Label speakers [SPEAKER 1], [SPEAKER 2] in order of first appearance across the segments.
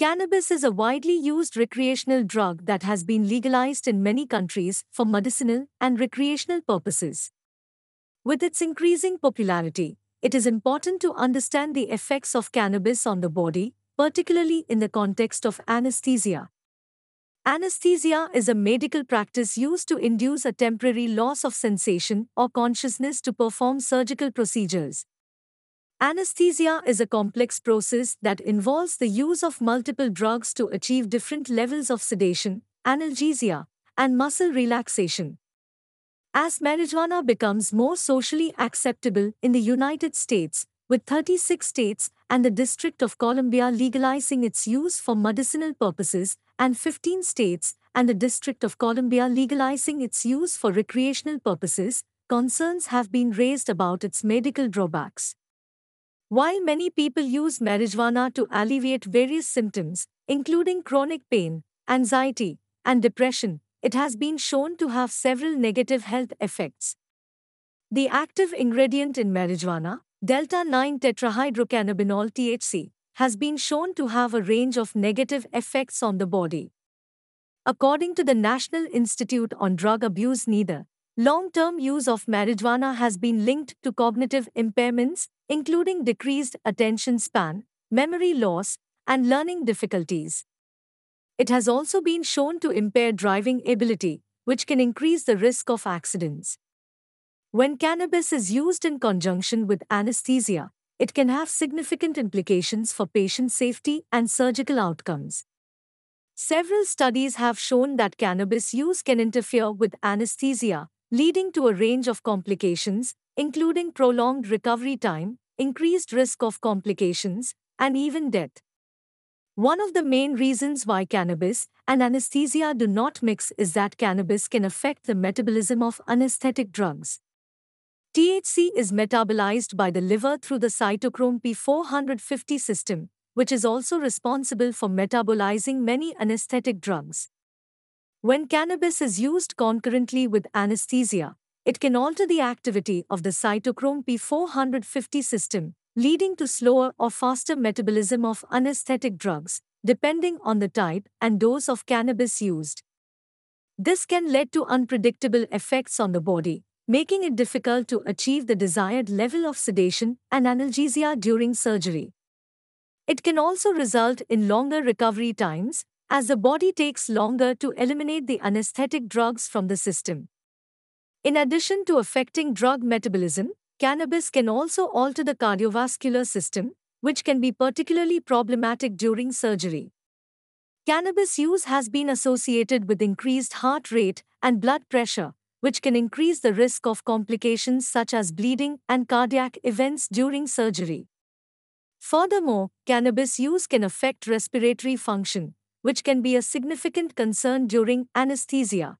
[SPEAKER 1] Cannabis is a widely used recreational drug that has been legalized in many countries for medicinal and recreational purposes. With its increasing popularity, it is important to understand the effects of cannabis on the body, particularly in the context of anesthesia. Anesthesia is a medical practice used to induce a temporary loss of sensation or consciousness to perform surgical procedures. Anesthesia is a complex process that involves the use of multiple drugs to achieve different levels of sedation, analgesia, and muscle relaxation. As marijuana becomes more socially acceptable in the United States, with 36 states and the District of Columbia legalizing its use for medicinal purposes, and 15 states and the District of Columbia legalizing its use for recreational purposes, concerns have been raised about its medical drawbacks. While many people use marijuana to alleviate various symptoms, including chronic pain, anxiety, and depression, it has been shown to have several negative health effects. The active ingredient in marijuana, delta 9 tetrahydrocannabinol THC, has been shown to have a range of negative effects on the body. According to the National Institute on Drug Abuse, neither long term use of marijuana has been linked to cognitive impairments, including decreased attention span, memory loss, and learning difficulties. It has also been shown to impair driving ability, which can increase the risk of accidents. When cannabis is used in conjunction with anesthesia, it can have significant implications for patient safety and surgical outcomes. Several studies have shown that cannabis use can interfere with anesthesia, leading to a range of complications, including prolonged recovery time, increased risk of complications, and even death. One of the main reasons why cannabis and anesthesia do not mix is that cannabis can affect the metabolism of anesthetic drugs. THC is metabolized by the liver through the cytochrome P450 system, which is also responsible for metabolizing many anesthetic drugs. When cannabis is used concurrently with anesthesia, it can alter the activity of the cytochrome P450 system, leading to slower or faster metabolism of anesthetic drugs, depending on the type and dose of cannabis used. This can lead to unpredictable effects on the body, making it difficult to achieve the desired level of sedation and analgesia during surgery. It can also result in longer recovery times, as the body takes longer to eliminate the anesthetic drugs from the system. In addition to affecting drug metabolism, cannabis can also alter the cardiovascular system, which can be particularly problematic during surgery. Cannabis use has been associated with increased heart rate and blood pressure, which can increase the risk of complications such as bleeding and cardiac events during surgery. Furthermore, cannabis use can affect respiratory function, which can be a significant concern during anesthesia.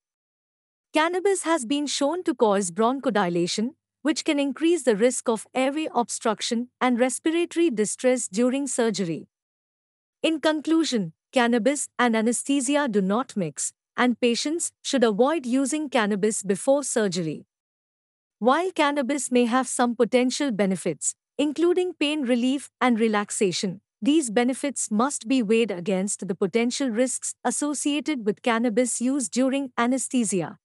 [SPEAKER 1] Cannabis has been shown to cause bronchodilation, which can increase the risk of airway obstruction and respiratory distress during surgery. In conclusion, cannabis and anesthesia do not mix, and patients should avoid using cannabis before surgery. While cannabis may have some potential benefits, including pain relief and relaxation, these benefits must be weighed against the potential risks associated with cannabis use during anesthesia.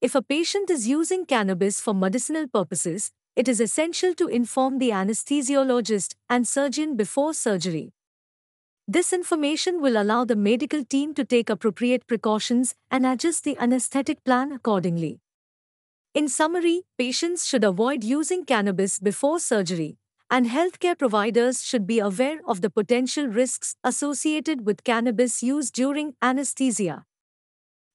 [SPEAKER 1] If a patient is using cannabis for medicinal purposes, it is essential to inform the anesthesiologist and surgeon before surgery. This information will allow the medical team to take appropriate precautions and adjust the anesthetic plan accordingly. In summary, patients should avoid using cannabis before surgery, and healthcare providers should be aware of the potential risks associated with cannabis use during anesthesia.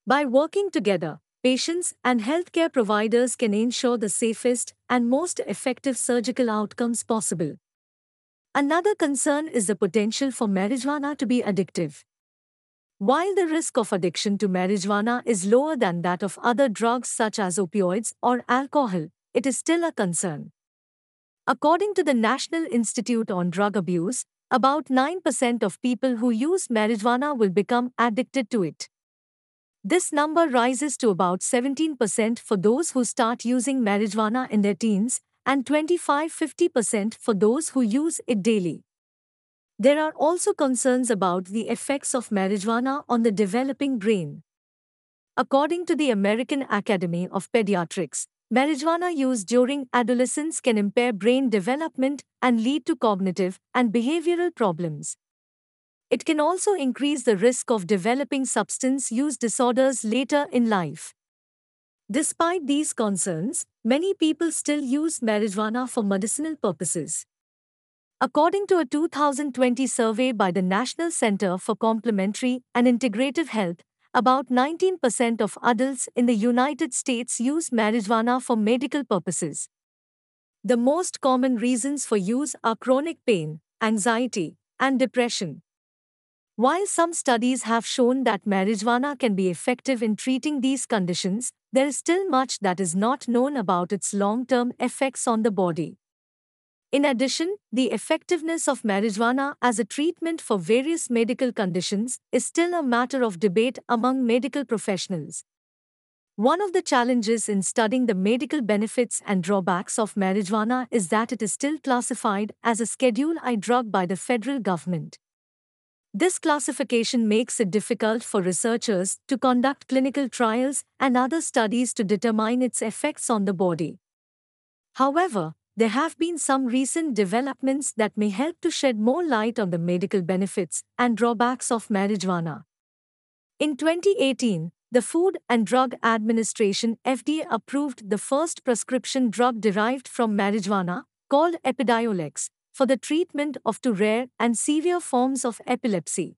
[SPEAKER 1] By working together, patients and healthcare providers can ensure the safest and most effective surgical outcomes possible. Another concern is the potential for marijuana to be addictive. While the risk of addiction to marijuana is lower than that of other drugs such as opioids or alcohol, it is still a concern. According to the National Institute on Drug Abuse, about 9% of people who use marijuana will become addicted to it. This number rises to about 17% for those who start using marijuana in their teens and 25 50% for those who use it daily. There are also concerns about the effects of marijuana on the developing brain. According to the American Academy of Pediatrics, marijuana use during adolescence can impair brain development and lead to cognitive and behavioral problems. It can also increase the risk of developing substance use disorders later in life. Despite these concerns, many people still use marijuana for medicinal purposes. According to a 2020 survey by the National Center for Complementary and Integrative Health, about 19% of adults in the United States use marijuana for medical purposes. The most common reasons for use are chronic pain, anxiety, and depression. While some studies have shown that marijuana can be effective in treating these conditions, there is still much that is not known about its long term effects on the body. In addition, the effectiveness of marijuana as a treatment for various medical conditions is still a matter of debate among medical professionals. One of the challenges in studying the medical benefits and drawbacks of marijuana is that it is still classified as a Schedule I drug by the federal government. This classification makes it difficult for researchers to conduct clinical trials and other studies to determine its effects on the body. However, there have been some recent developments that may help to shed more light on the medical benefits and drawbacks of marijuana. In 2018, the Food and Drug Administration FDA approved the first prescription drug derived from marijuana, called Epidiolex, for the treatment of two rare and severe forms of epilepsy.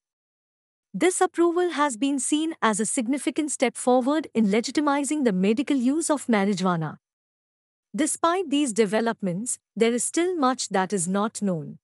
[SPEAKER 1] This approval has been seen as a significant step forward in legitimizing the medical use of marijuana. Despite these developments, there is still much that is not known.